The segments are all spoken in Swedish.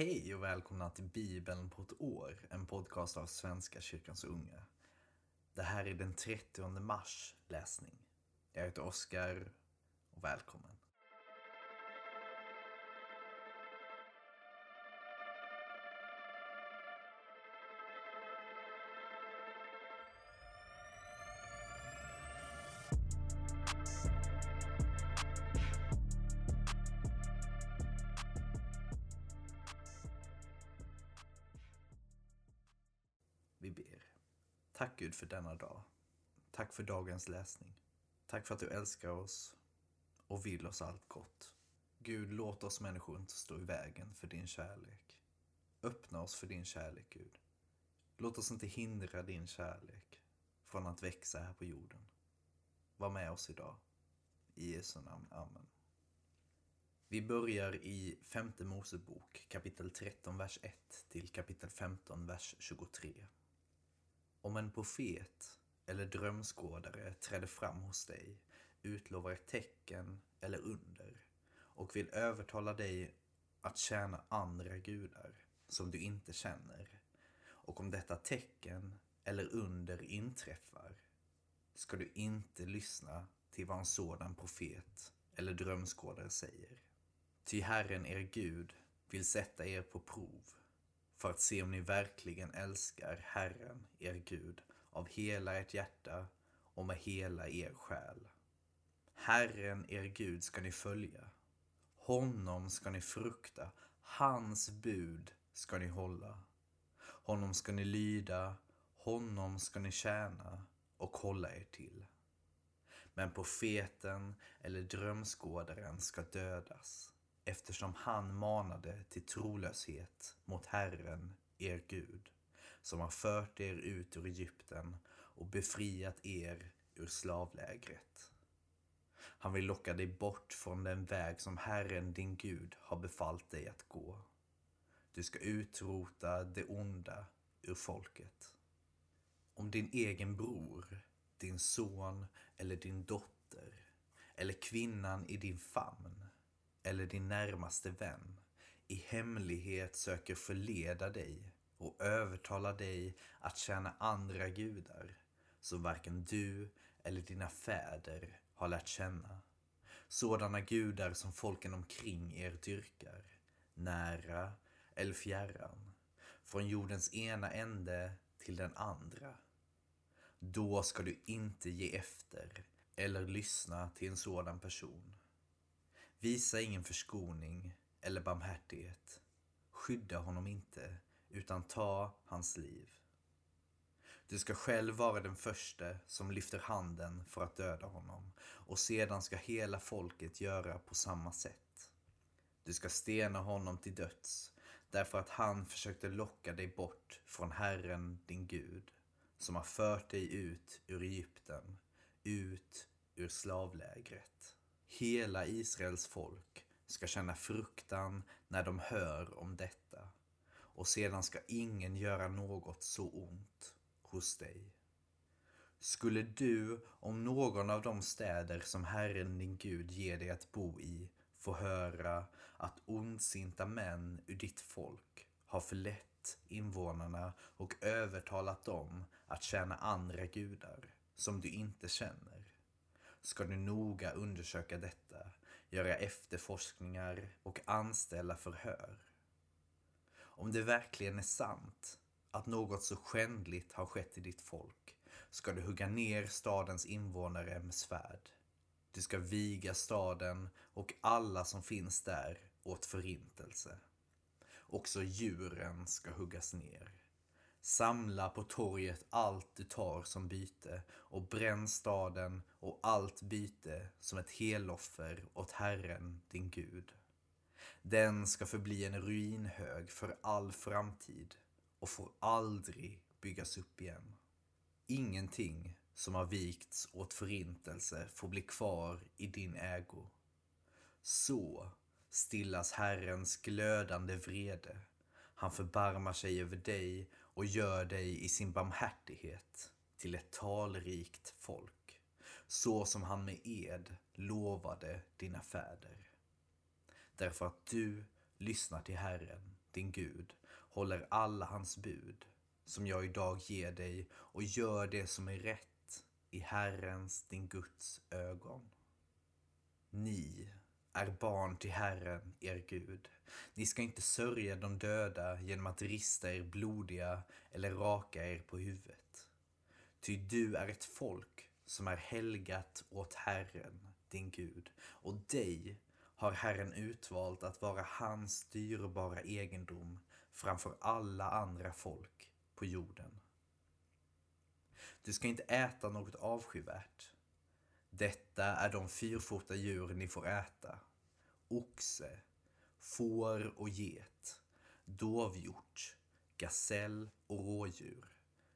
Hej och välkomna till Bibeln på ett år, en podcast av Svenska kyrkans unga. Det här är den 30 mars läsning. Jag heter Oskar och välkommen. Denna dag. Tack för dagens läsning. Tack för att du älskar oss och vill oss allt gott. Gud, låt oss människor inte stå i vägen för din kärlek. Öppna oss för din kärlek, Gud. Låt oss inte hindra din kärlek från att växa här på jorden. Var med oss idag. I Jesu namn. Amen. Vi börjar i femte Mosebok kapitel 13, vers 1 till kapitel 15, vers 23. Om en profet eller drömskådare träder fram hos dig, utlovar ett tecken eller under och vill övertala dig att tjäna andra gudar som du inte känner och om detta tecken eller under inträffar ska du inte lyssna till vad en sådan profet eller drömskådare säger. Ty Herren er Gud vill sätta er på prov för att se om ni verkligen älskar Herren, er Gud, av hela ert hjärta och med hela er själ. Herren, er Gud, ska ni följa. Honom ska ni frukta. Hans bud ska ni hålla. Honom ska ni lyda. Honom ska ni tjäna och hålla er till. Men profeten eller drömskådaren ska dödas eftersom han manade till trolöshet mot Herren, er Gud, som har fört er ut ur Egypten och befriat er ur slavlägret. Han vill locka dig bort från den väg som Herren, din Gud, har befallt dig att gå. Du ska utrota det onda ur folket. Om din egen bror, din son eller din dotter eller kvinnan i din famn eller din närmaste vän i hemlighet söker förleda dig och övertala dig att tjäna andra gudar som varken du eller dina fäder har lärt känna. Sådana gudar som folken omkring er dyrkar, nära eller fjärran, från jordens ena ände till den andra. Då ska du inte ge efter eller lyssna till en sådan person. Visa ingen förskoning eller barmhärtighet. Skydda honom inte, utan ta hans liv. Du ska själv vara den första som lyfter handen för att döda honom och sedan ska hela folket göra på samma sätt. Du ska stena honom till döds därför att han försökte locka dig bort från Herren din Gud som har fört dig ut ur Egypten, ut ur slavlägret. Hela Israels folk ska känna fruktan när de hör om detta och sedan ska ingen göra något så ont hos dig. Skulle du, om någon av de städer som Herren din Gud ger dig att bo i, få höra att ondsinta män ur ditt folk har förlett invånarna och övertalat dem att tjäna andra gudar som du inte känner, ska du noga undersöka detta, göra efterforskningar och anställa förhör. Om det verkligen är sant att något så skändligt har skett i ditt folk ska du hugga ner stadens invånare med svärd. Du ska viga staden och alla som finns där åt förintelse. Också djuren ska huggas ner. Samla på torget allt du tar som byte och bränn staden och allt byte som ett heloffer åt Herren, din Gud. Den ska förbli en ruinhög för all framtid och får aldrig byggas upp igen. Ingenting som har vikts åt förintelse får bli kvar i din ägo. Så stillas Herrens glödande vrede. Han förbarmar sig över dig och gör dig i sin barmhärtighet till ett talrikt folk, så som han med ed lovade dina fäder. Därför att du lyssnar till Herren, din Gud, håller alla hans bud som jag idag ger dig och gör det som är rätt i Herrens, din Guds ögon. Ni är barn till Herren, er Gud. Ni ska inte sörja de döda genom att rista er blodiga eller raka er på huvudet. Ty du är ett folk som är helgat åt Herren, din Gud, och dig har Herren utvalt att vara hans dyrbara egendom framför alla andra folk på jorden. Du ska inte äta något avskyvärt. Detta är de fyrfota djur ni får äta. Oxe, får och get, dovhjort, gasell och rådjur,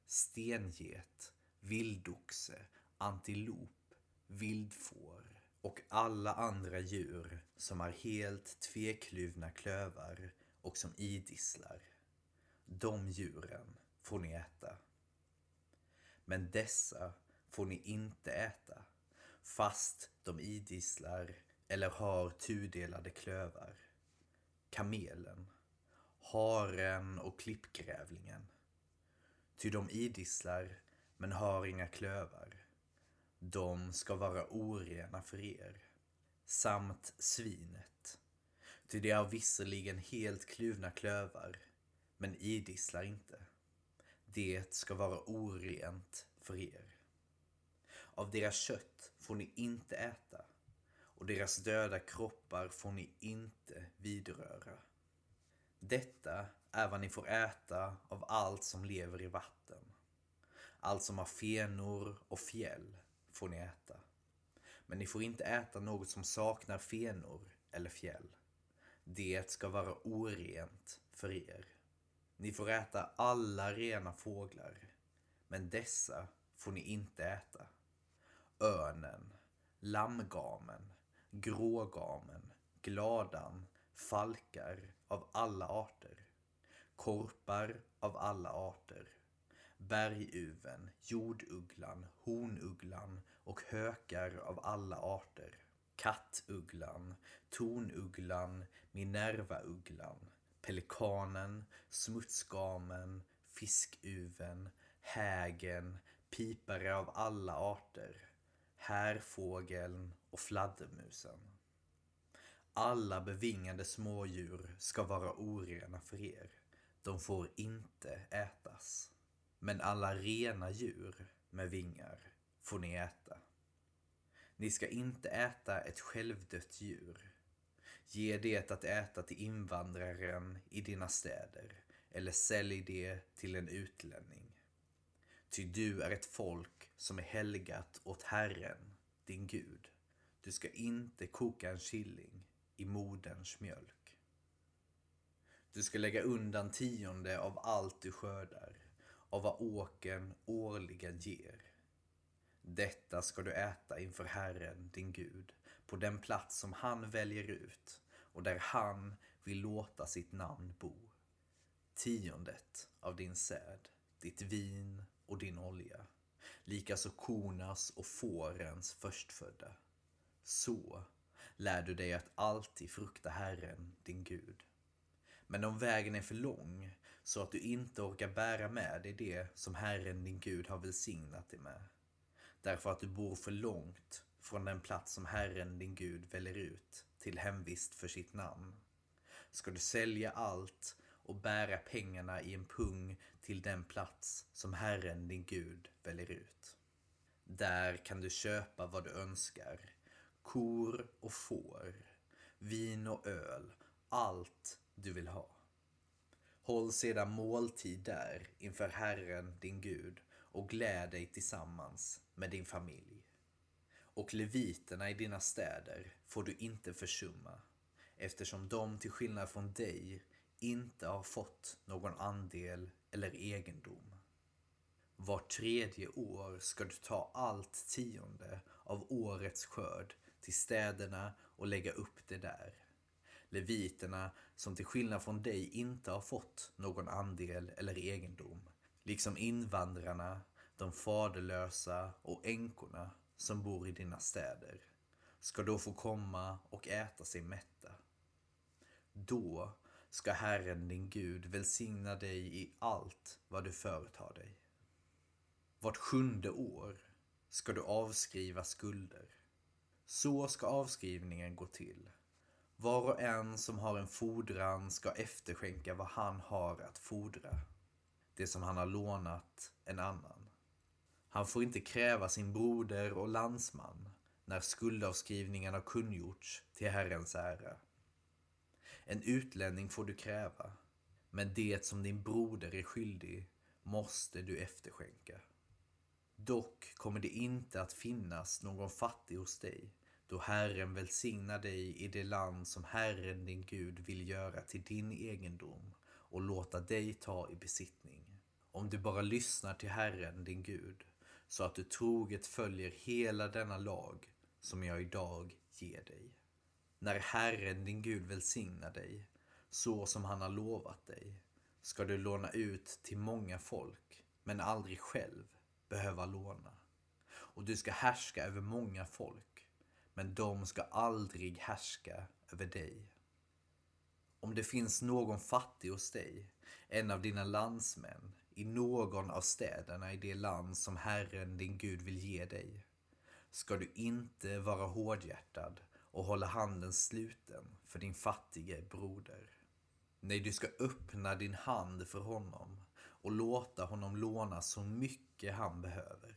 stenget, vildoxe, antilop, vildfår och alla andra djur som har helt tvekluvna klövar och som idisslar. De djuren får ni äta. Men dessa får ni inte äta, fast de idisslar eller har tudelade klövar. Kamelen, haren och klippgrävlingen. Ty de idisslar men har inga klövar. De ska vara orena för er. Samt svinet. Ty det har visserligen helt kluvna klövar, men idisslar inte. Det ska vara orent för er. Av deras kött får ni inte äta och deras döda kroppar får ni inte vidröra. Detta är vad ni får äta av allt som lever i vatten. Allt som har fenor och fjäll får ni äta. Men ni får inte äta något som saknar fenor eller fjäll. Det ska vara orent för er. Ni får äta alla rena fåglar, men dessa får ni inte äta. Örnen, lammgamen, grågamen, gladan, falkar av alla arter, korpar av alla arter, berguven, jordugglan, hornugglan och hökar av alla arter, kattugglan, tornugglan, minervaugglan, pelikanen, smutsgamen, fiskuven, hägen, pipare av alla arter, här fågeln och fladdermusen. Alla bevingade smådjur ska vara orena för er. De får inte ätas. Men alla rena djur med vingar får ni äta. Ni ska inte äta ett självdött djur. Ge det att äta till invandraren i dina städer eller sälj det till en utlänning. Ty du är ett folk som är helgat åt Herren, din Gud. Du ska inte koka en killing i moderns mjölk. Du ska lägga undan tionde av allt du skördar, av vad åken årligen ger. Detta ska du äta inför Herren, din Gud, på den plats som han väljer ut och där han vill låta sitt namn bo. Tiondet av din säd, ditt vin och din olja, likaså kornas och fårens förstfödda. Så lär du dig att alltid frukta Herren, din Gud. Men om vägen är för lång så att du inte orkar bära med dig det som Herren, din Gud, har välsignat dig med, därför att du bor för långt från den plats som Herren, din Gud, väljer ut till hemvist för sitt namn, ska du sälja allt och bära pengarna i en pung till den plats som Herren, din Gud, väljer ut. Där kan du köpa vad du önskar, kor och får, vin och öl, allt du vill ha. Håll sedan måltid där inför Herren, din Gud, och gläd dig tillsammans med din familj. Och leviterna i dina städer får du inte försumma, eftersom de till skillnad från dig inte har fått någon andel eller egendom. Var tredje år ska du ta allt tionde av årets skörd till städerna och lägga upp det där. Leviterna som till skillnad från dig inte har fått någon andel eller egendom, liksom invandrarna, de faderlösa och änkorna som bor i dina städer, ska då få komma och äta sig mätta. Då ska Herren din Gud välsigna dig i allt vad du företar dig. Vart sjunde år ska du avskriva skulder. Så ska avskrivningen gå till. Var och en som har en fordran ska efterskänka vad han har att fordra. Det som han har lånat en annan. Han får inte kräva sin broder och landsman när skuldavskrivningen har kungjorts till Herrens ära. En utlänning får du kräva, men det som din broder är skyldig måste du efterskänka. Dock kommer det inte att finnas någon fattig hos dig, då Herren välsignar dig i det land som Herren din Gud vill göra till din egendom och låta dig ta i besittning. Om du bara lyssnar till Herren din Gud, så att du troget följer hela denna lag som jag idag ger dig. När Herren din Gud välsignar dig, så som han har lovat dig, ska du låna ut till många folk, men aldrig själv behöva låna. Och du ska härska över många folk, men de ska aldrig härska över dig. Om det finns någon fattig hos dig, en av dina landsmän, i någon av städerna i det land som Herren din Gud vill ge dig, ska du inte vara hårdhjärtad och hålla handen sluten för din fattige broder. Nej, du ska öppna din hand för honom och låta honom låna så mycket han behöver.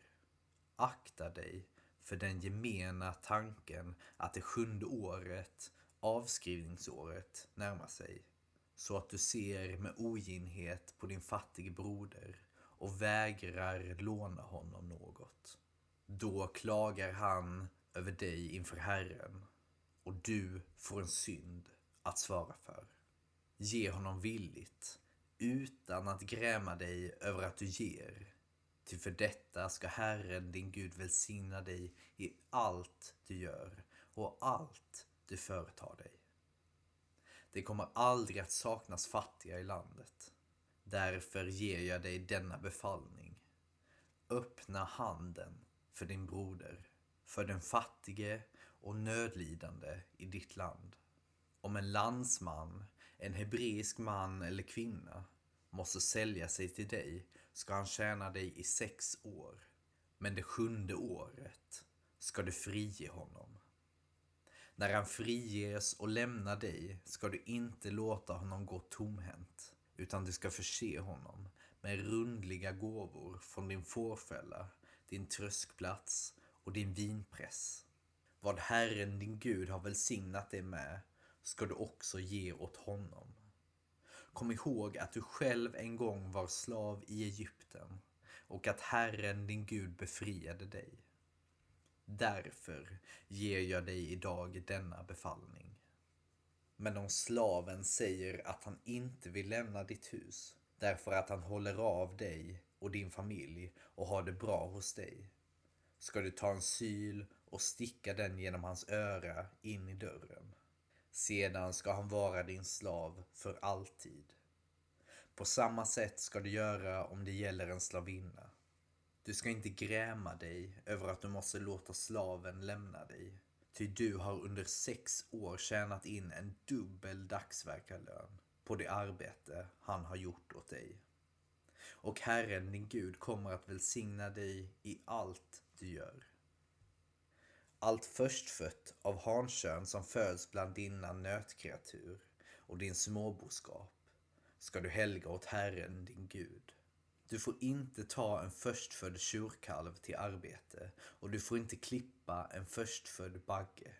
Akta dig för den gemena tanken att det sjunde året, avskrivningsåret, närmar sig så att du ser med oginhet på din fattige broder och vägrar låna honom något. Då klagar han över dig inför Herren och du får en synd att svara för. Ge honom villigt utan att gräma dig över att du ger. Ty för detta ska Herren din Gud välsigna dig i allt du gör och allt du företar dig. Det kommer aldrig att saknas fattiga i landet. Därför ger jag dig denna befallning. Öppna handen för din broder, för den fattige och nödlidande i ditt land. Om en landsman, en hebreisk man eller kvinna måste sälja sig till dig ska han tjäna dig i sex år. Men det sjunde året ska du frige honom. När han friges och lämnar dig ska du inte låta honom gå tomhänt, utan du ska förse honom med rundliga gåvor från din fårfälla, din tröskplats och din vinpress. Vad Herren din Gud har välsignat dig med ska du också ge åt honom. Kom ihåg att du själv en gång var slav i Egypten och att Herren din Gud befriade dig. Därför ger jag dig idag denna befallning. Men om slaven säger att han inte vill lämna ditt hus därför att han håller av dig och din familj och har det bra hos dig, ska du ta en syl och sticka den genom hans öra in i dörren. Sedan ska han vara din slav för alltid. På samma sätt ska du göra om det gäller en slavinna. Du ska inte gräma dig över att du måste låta slaven lämna dig. Ty du har under sex år tjänat in en dubbel dagsverkarlön på det arbete han har gjort åt dig. Och Herren din Gud kommer att välsigna dig i allt du gör. Allt förstfött av hankön som föds bland dina nötkreatur och din småboskap ska du helga åt Herren din Gud. Du får inte ta en förstfödd tjurkalv till arbete och du får inte klippa en förstfödd bagge.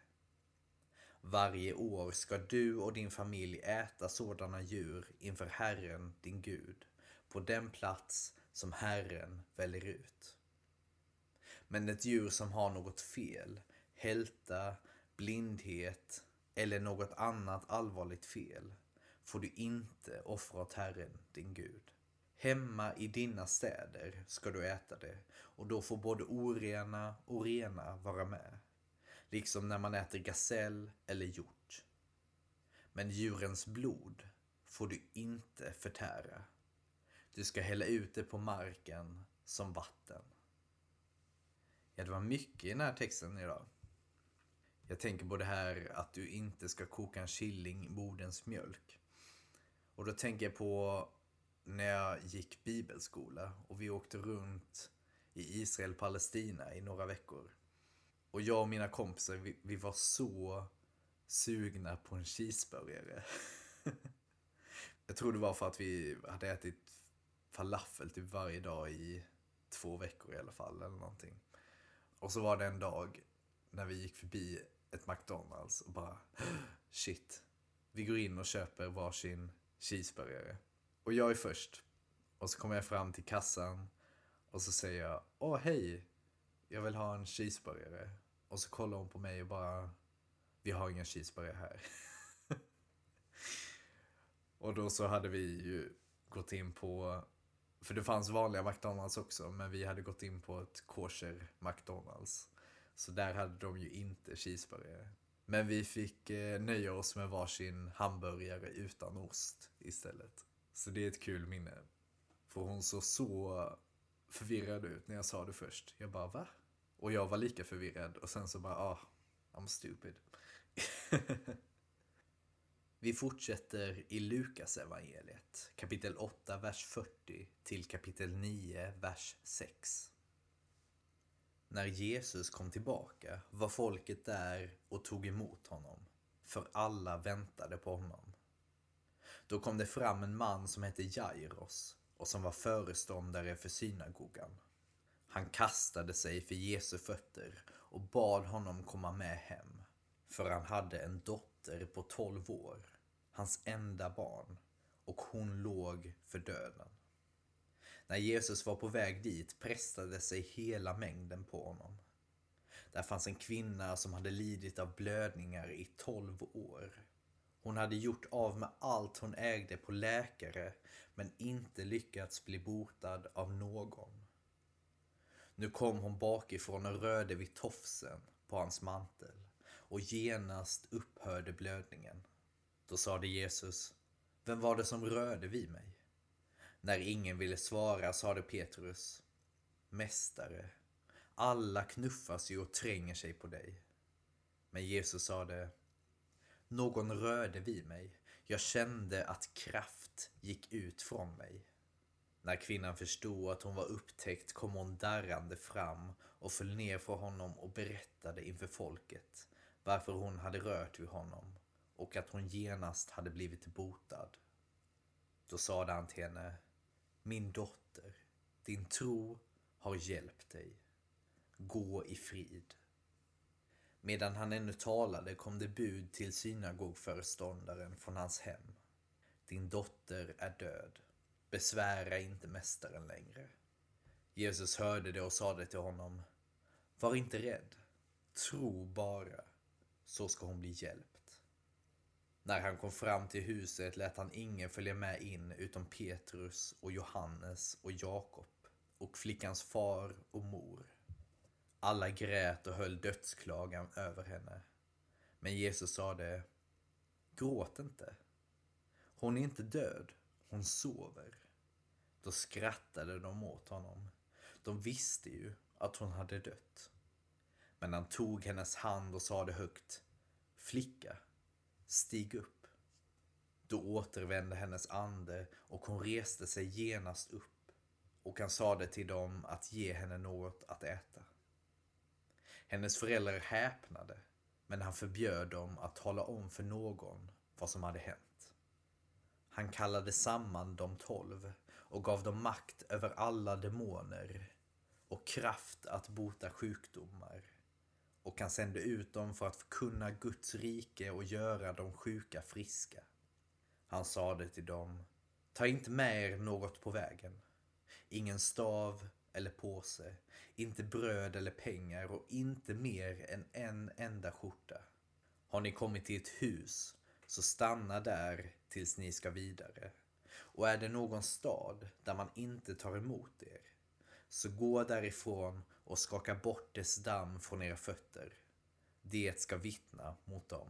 Varje år ska du och din familj äta sådana djur inför Herren din Gud på den plats som Herren väljer ut. Men ett djur som har något fel, hälta, blindhet eller något annat allvarligt fel får du inte offra åt Herren din Gud. Hemma i dina städer ska du äta det och då får både orena och rena vara med. Liksom när man äter gasell eller hjort. Men djurens blod får du inte förtära. Du ska hälla ut det på marken som vatten. Ja, det var mycket i den här texten idag. Jag tänker på det här att du inte ska koka en killing i moderns mjölk. Och då tänker jag på när jag gick bibelskola och vi åkte runt i Israel Palestina i några veckor. Och jag och mina kompisar, vi, vi var så sugna på en cheeseburgare. jag tror det var för att vi hade ätit falafel typ varje dag i två veckor i alla fall eller någonting. Och så var det en dag när vi gick förbi ett McDonalds och bara shit. Vi går in och köper varsin cheeseburgare. Och jag är först. Och så kommer jag fram till kassan och så säger jag Åh hej, jag vill ha en cheeseburgare. Och så kollar hon på mig och bara Vi har ingen cheeseburgare här. och då så hade vi ju gått in på för det fanns vanliga McDonalds också, men vi hade gått in på ett kosher McDonalds. Så där hade de ju inte cheeseburgare. Men vi fick eh, nöja oss med varsin hamburgare utan ost istället. Så det är ett kul minne. För hon såg så förvirrad ut när jag sa det först. Jag bara va? Och jag var lika förvirrad och sen så bara ah, I'm stupid. Vi fortsätter i Lukas evangeliet, kapitel 8, vers 40 till kapitel 9, vers 6. När Jesus kom tillbaka var folket där och tog emot honom, för alla väntade på honom. Då kom det fram en man som hette Jairos och som var föreståndare för synagogan. Han kastade sig för Jesu fötter och bad honom komma med hem, för han hade en dotter på 12 år, hans enda barn, och hon låg för döden. När Jesus var på väg dit pressade sig hela mängden på honom. Där fanns en kvinna som hade lidit av blödningar i 12 år. Hon hade gjort av med allt hon ägde på läkare men inte lyckats bli botad av någon. Nu kom hon bakifrån och rörde vid tofsen på hans mantel och genast upphörde blödningen. Då sade Jesus, vem var det som rörde vid mig? När ingen ville svara sade Petrus, Mästare, alla knuffas ju och tränger sig på dig. Men Jesus sade, någon rörde vid mig. Jag kände att kraft gick ut från mig. När kvinnan förstod att hon var upptäckt kom hon darrande fram och föll ner för honom och berättade inför folket varför hon hade rört vid honom och att hon genast hade blivit botad. Då sade han till henne, min dotter, din tro har hjälpt dig. Gå i frid. Medan han ännu talade kom det bud till synagogföreståndaren från hans hem. Din dotter är död. Besvära inte mästaren längre. Jesus hörde det och sade till honom. Var inte rädd. Tro bara, så ska hon bli hjälpt. När han kom fram till huset lät han ingen följa med in utom Petrus och Johannes och Jakob och flickans far och mor. Alla grät och höll dödsklagan över henne. Men Jesus sade, gråt inte. Hon är inte död, hon sover. Då skrattade de åt honom. De visste ju att hon hade dött. Men han tog hennes hand och sade högt, flicka, stig upp. Då återvände hennes ande och hon reste sig genast upp och han sade till dem att ge henne något att äta. Hennes föräldrar häpnade, men han förbjöd dem att tala om för någon vad som hade hänt. Han kallade samman de tolv och gav dem makt över alla demoner och kraft att bota sjukdomar. Och han sände ut dem för att förkunna Guds rike och göra de sjuka friska. Han sade till dem, ta inte med er något på vägen. Ingen stav eller påse, inte bröd eller pengar och inte mer än en enda skjorta. Har ni kommit till ett hus, så stanna där tills ni ska vidare. Och är det någon stad där man inte tar emot er, så gå därifrån och skaka bort dess damm från era fötter. Det ska vittna mot dem.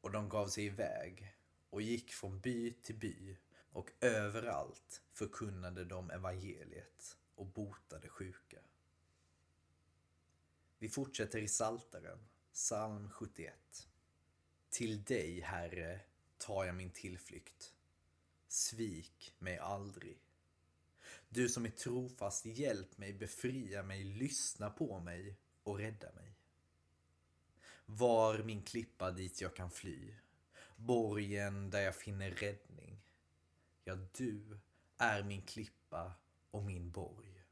Och de gav sig iväg och gick från by till by och överallt förkunnade de evangeliet och botade sjuka. Vi fortsätter i Saltaren, psalm 71. Till dig, Herre, tar jag min tillflykt. svik mig aldrig. Du som är trofast, hjälp mig, befria mig, lyssna på mig och rädda mig. Var min klippa dit jag kan fly, borgen där jag finner räddning. Ja, du är min klippa och min borg.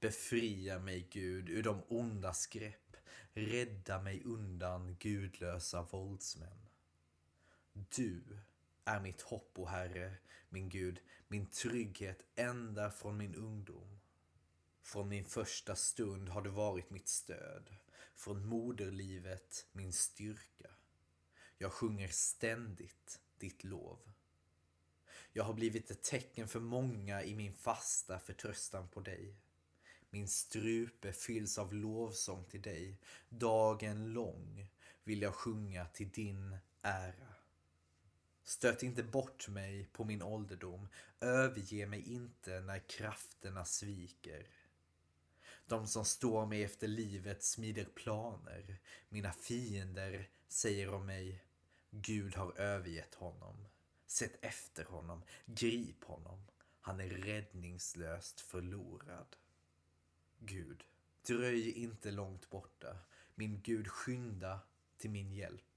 Befria mig, Gud, ur de ondas grepp. Rädda mig undan gudlösa våldsmän. Du är mitt hopp, o Herre, min Gud, min trygghet ända från min ungdom. Från min första stund har du varit mitt stöd, från moderlivet min styrka. Jag sjunger ständigt ditt lov. Jag har blivit ett tecken för många i min fasta förtröstan på dig. Min strupe fylls av lovsång till dig. Dagen lång vill jag sjunga till din ära. Stöt inte bort mig på min ålderdom. Överge mig inte när krafterna sviker. De som står mig efter livet smider planer. Mina fiender säger om mig, Gud har övergett honom. Sätt efter honom, grip honom. Han är räddningslöst förlorad. Gud, dröj inte långt borta. Min Gud, skynda till min hjälp.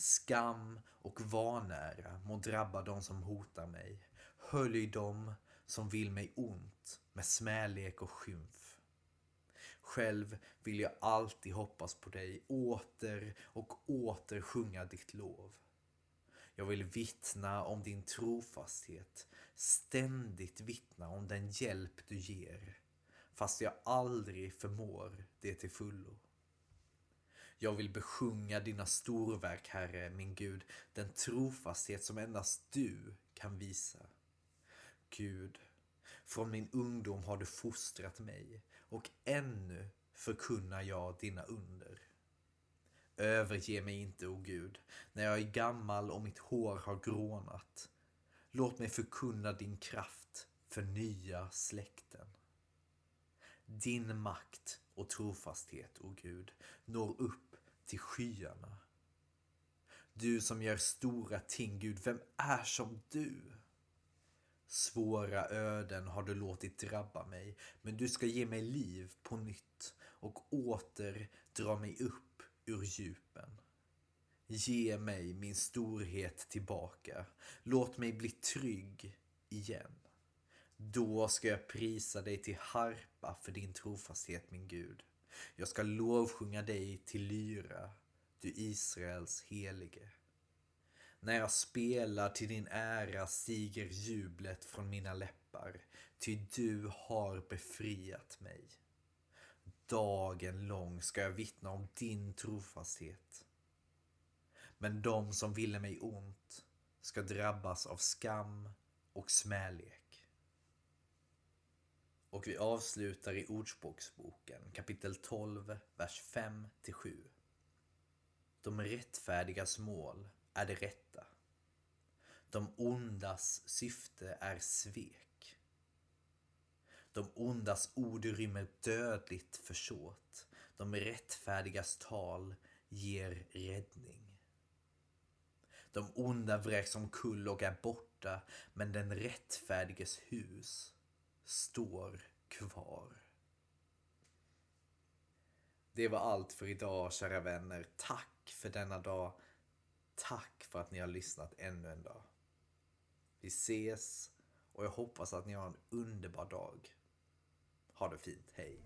Skam och vanära må drabba de som hotar mig. Hölj dem som vill mig ont med smälek och skymf. Själv vill jag alltid hoppas på dig, åter och åter sjunga ditt lov. Jag vill vittna om din trofasthet, ständigt vittna om den hjälp du ger, fast jag aldrig förmår det till fullo. Jag vill besjunga dina storverk, Herre, min Gud, den trofasthet som endast du kan visa. Gud, från min ungdom har du fostrat mig och ännu förkunnar jag dina under. Överge mig inte, o Gud, när jag är gammal och mitt hår har grånat. Låt mig förkunna din kraft för nya släkten. Din makt och trofasthet, o Gud, når upp till skyarna. Du som gör stora ting, Gud, vem är som du? Svåra öden har du låtit drabba mig, men du ska ge mig liv på nytt och åter dra mig upp ur djupen. Ge mig min storhet tillbaka. Låt mig bli trygg igen. Då ska jag prisa dig till harpa för din trofasthet, min Gud. Jag ska lovsjunga dig till lyra, du Israels helige. När jag spelar till din ära stiger jublet från mina läppar, ty du har befriat mig. Dagen lång ska jag vittna om din trofasthet. Men de som ville mig ont ska drabbas av skam och smälek. Och vi avslutar i Ordspråksboken kapitel 12, vers 5-7. De rättfärdigas mål är det rätta. De ondas syfte är svek. De ondas ord rymmer dödligt försåt. De rättfärdigas tal ger räddning. De onda vräks omkull och är borta, men den rättfärdiges hus står kvar. Det var allt för idag, kära vänner. Tack för denna dag. Tack för att ni har lyssnat ännu en dag. Vi ses och jag hoppas att ni har en underbar dag. Ha det fint, hej!